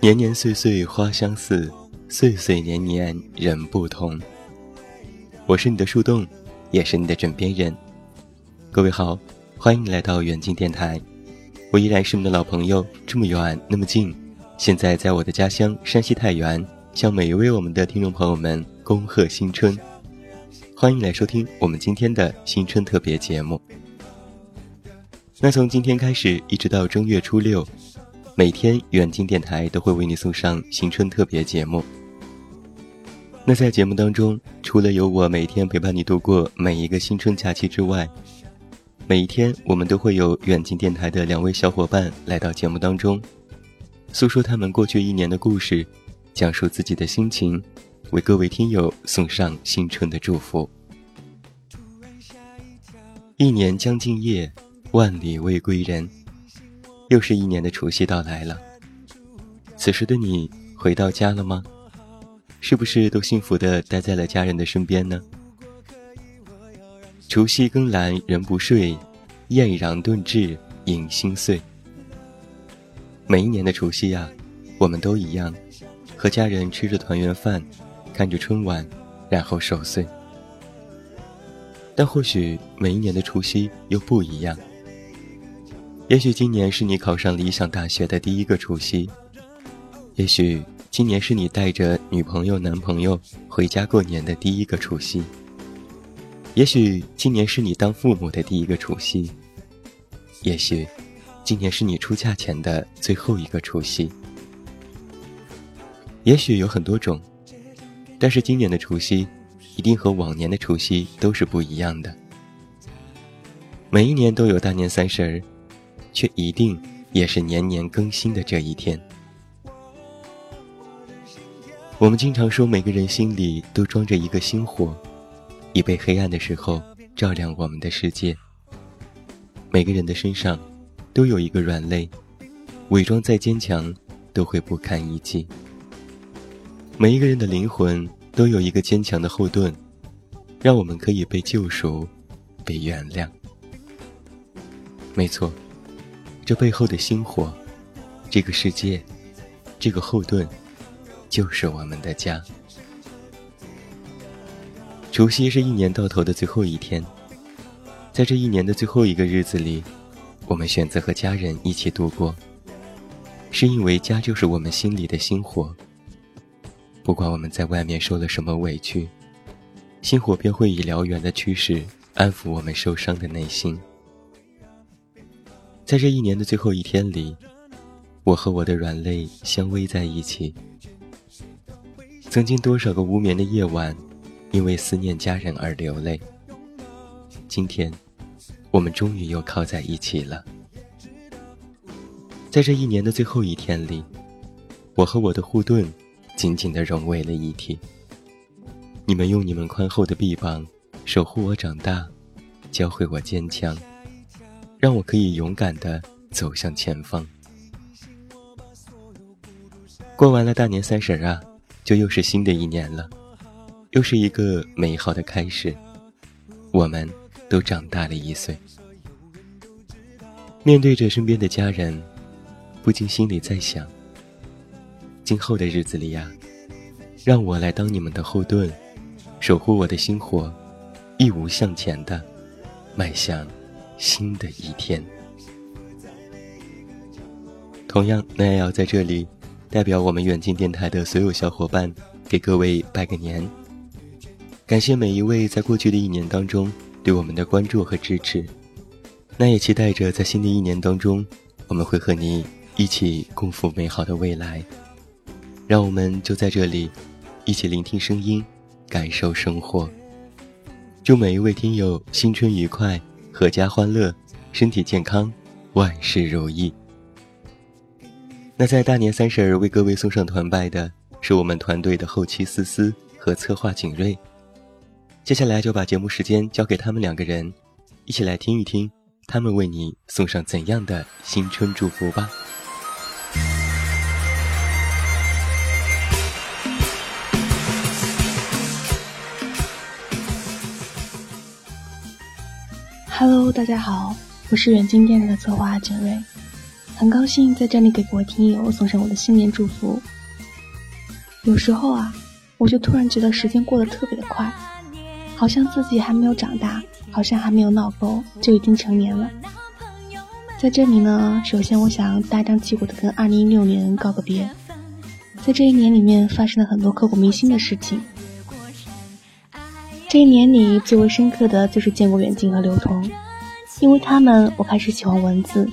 年年岁岁花相似，岁岁年年人不同。我是你的树洞，也是你的枕边人。各位好，欢迎来到远近电台。我依然是你们的老朋友，这么远那么近。现在在我的家乡山西太原，向每一位我们的听众朋友们恭贺新春，欢迎来收听我们今天的新春特别节目。那从今天开始，一直到正月初六，每天远近电台都会为你送上新春特别节目。那在节目当中，除了有我每天陪伴你度过每一个新春假期之外，每一天，我们都会有远近电台的两位小伙伴来到节目当中，诉说他们过去一年的故事，讲述自己的心情，为各位听友送上新春的祝福。一年将尽夜，万里未归人，又是一年的除夕到来了。此时的你回到家了吗？是不是都幸福的待在了家人的身边呢？除夕更阑人不睡，艳阳顿至影心碎。每一年的除夕呀，我们都一样，和家人吃着团圆饭，看着春晚，然后守岁。但或许每一年的除夕又不一样。也许今年是你考上理想大学的第一个除夕，也许今年是你带着女朋友、男朋友回家过年的第一个除夕。也许今年是你当父母的第一个除夕，也许今年是你出嫁前的最后一个除夕，也许有很多种，但是今年的除夕一定和往年的除夕都是不一样的。每一年都有大年三十儿，却一定也是年年更新的这一天。我们经常说，每个人心里都装着一个星火。已被黑暗的时候照亮我们的世界。每个人的身上都有一个软肋，伪装再坚强都会不堪一击。每一个人的灵魂都有一个坚强的后盾，让我们可以被救赎、被原谅。没错，这背后的星火，这个世界，这个后盾，就是我们的家。除夕是一年到头的最后一天，在这一年的最后一个日子里，我们选择和家人一起度过，是因为家就是我们心里的星火。不管我们在外面受了什么委屈，星火便会以燎原的趋势安抚我们受伤的内心。在这一年的最后一天里，我和我的软肋相偎在一起。曾经多少个无眠的夜晚。因为思念家人而流泪。今天，我们终于又靠在一起了。在这一年的最后一天里，我和我的护盾紧紧地融为了一体。你们用你们宽厚的臂膀守护我长大，教会我坚强，让我可以勇敢地走向前方。过完了大年三十啊，就又是新的一年了。又是一个美好的开始，我们都长大了一岁。面对着身边的家人，不禁心里在想：今后的日子里呀，让我来当你们的后盾，守护我的星火，义无向前的迈向新的一天。同样，那也要在这里代表我们远近电台的所有小伙伴，给各位拜个年。感谢每一位在过去的一年当中对我们的关注和支持，那也期待着在新的一年当中，我们会和你一起共赴美好的未来。让我们就在这里，一起聆听声音，感受生活。祝每一位听友新春愉快，阖家欢乐，身体健康，万事如意。那在大年三十儿为各位送上团拜的是我们团队的后期思思和策划景睿。接下来就把节目时间交给他们两个人，一起来听一听他们为你送上怎样的新春祝福吧。Hello，大家好，我是远近电台的策划简瑞，很高兴在这里给各位听友送上我的新年祝福。有时候啊，我就突然觉得时间过得特别的快，好像自己还没有长大，好像还没有闹够就已经成年了。在这里呢，首先我想大张旗鼓的跟2016年告个别，在这一年里面发生了很多刻骨铭心的事情。这一年里最为深刻的就是见过远近和刘同，因为他们我开始喜欢文字，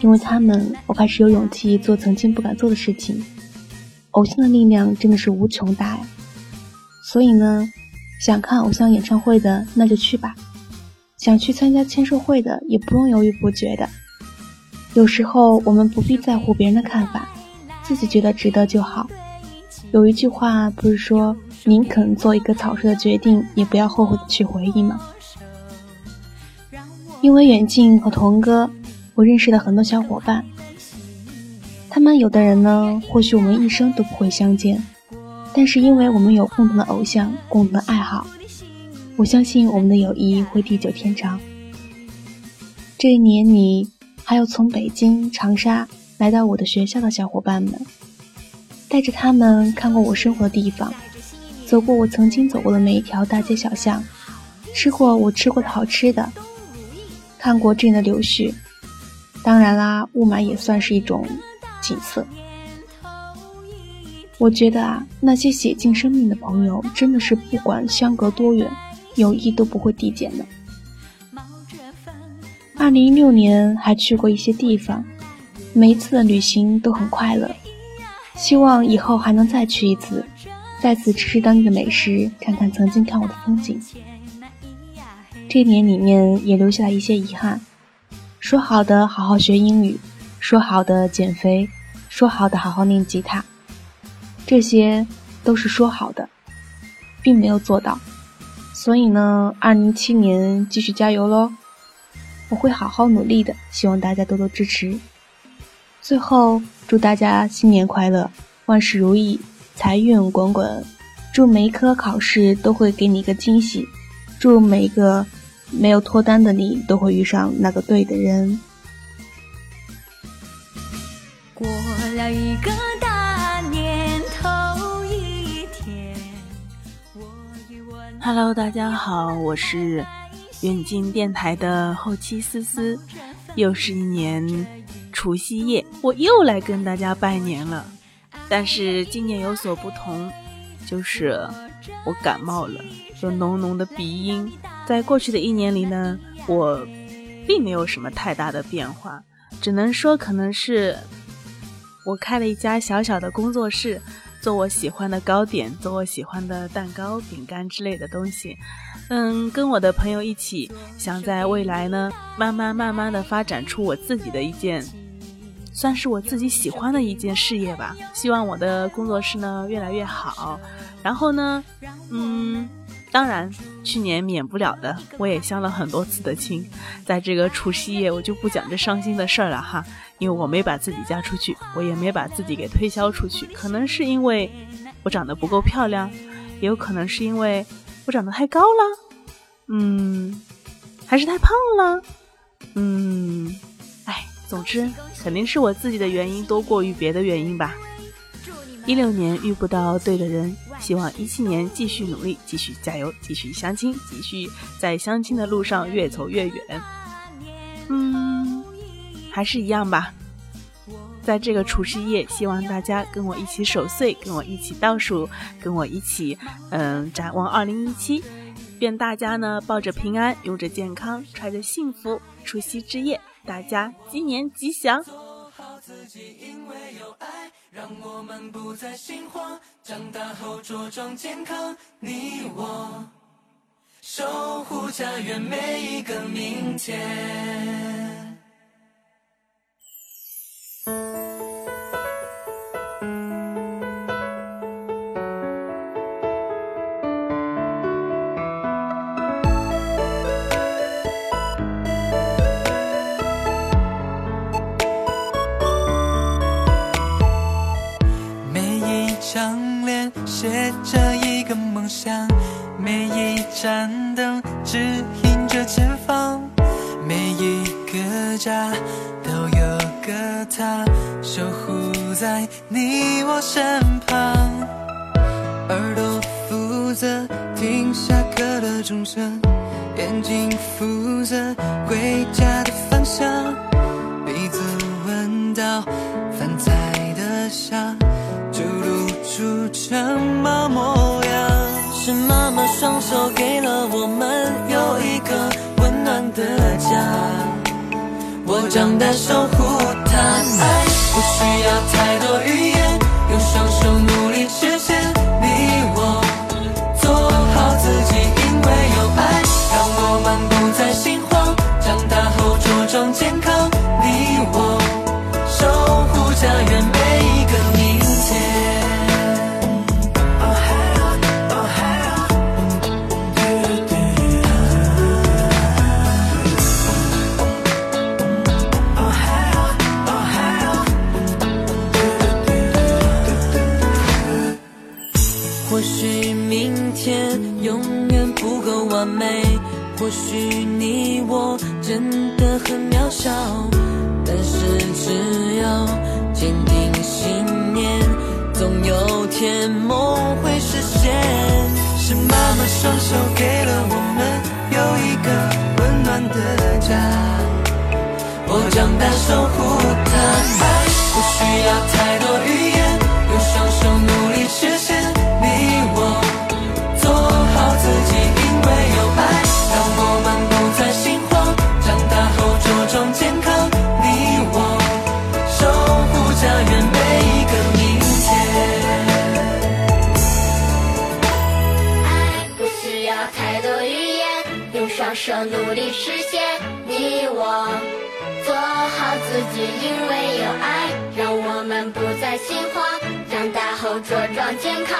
因为他们我开始有勇气做曾经不敢做的事情。偶像的力量真的是无穷大呀！所以呢，想看偶像演唱会的那就去吧，想去参加签售会的也不用犹豫不决的。有时候我们不必在乎别人的看法，自己觉得值得就好。有一句话不是说。宁肯做一个草率的决定，也不要后悔的去回忆吗？因为远近和童哥，我认识了很多小伙伴。他们有的人呢，或许我们一生都不会相见，但是因为我们有共同的偶像、共同的爱好，我相信我们的友谊会地久天长。这一年里，还有从北京、长沙来到我的学校的小伙伴们，带着他们看过我生活的地方。走过我曾经走过的每一条大街小巷，吃过我吃过的好吃的，看过这里的柳絮，当然啦，雾霾也算是一种景色。我觉得啊，那些写尽生命的朋友，真的是不管相隔多远，友谊都不会递减的。二零一六年还去过一些地方，每一次的旅行都很快乐，希望以后还能再去一次。再次吃吃当地的美食，看看曾经看过的风景。这一年里面也留下了一些遗憾。说好的好好学英语，说好的减肥，说好的好好练吉他，这些都是说好的，并没有做到。所以呢，二零一七年继续加油喽！我会好好努力的，希望大家多多支持。最后，祝大家新年快乐，万事如意。财运滚滚，祝每一科考试都会给你一个惊喜，祝每一个没有脱单的你都会遇上那个对的人。过了一个大年头一天，Hello，大家好，我是远近电台的后期思思，又是一年除夕夜，我又来跟大家拜年了。但是今年有所不同，就是我感冒了，有浓浓的鼻音。在过去的一年里呢，我并没有什么太大的变化，只能说可能是我开了一家小小的工作室，做我喜欢的糕点，做我喜欢的蛋糕、饼干之类的东西。嗯，跟我的朋友一起，想在未来呢，慢慢慢慢的发展出我自己的一件。算是我自己喜欢的一件事业吧。希望我的工作室呢越来越好。然后呢，嗯，当然去年免不了的，我也相了很多次的亲。在这个除夕夜，我就不讲这伤心的事儿了哈，因为我没把自己嫁出去，我也没把自己给推销出去。可能是因为我长得不够漂亮，也有可能是因为我长得太高了，嗯，还是太胖了，嗯。总之，肯定是我自己的原因多过于别的原因吧。一六年遇不到对的人，希望一七年继续努力，继续加油，继续相亲，继续在相亲的路上越走越远。嗯，还是一样吧。在这个除夕夜，希望大家跟我一起守岁，跟我一起倒数，跟我一起，嗯，展望二零一七。愿大家呢抱着平安，拥着健康，揣着幸福，除夕之夜。大家新年吉祥。做好自己，因为有爱，让我们不再心慌。长大后茁壮健康，你我守护家园每一个明天。在你我身旁。耳朵负责听下课的钟声，眼睛负责回家的方向，鼻子闻到饭菜的香，就露出这么模样。是妈妈双手给了我们有一个温暖的家，我长大守护它，爱不需要太多梦会实现。是妈妈双手给了我们有一个温暖的家。我长大守护她，不需要努力实现。你我做好自己，因为有爱，让我们不再心慌。长大后茁壮健康，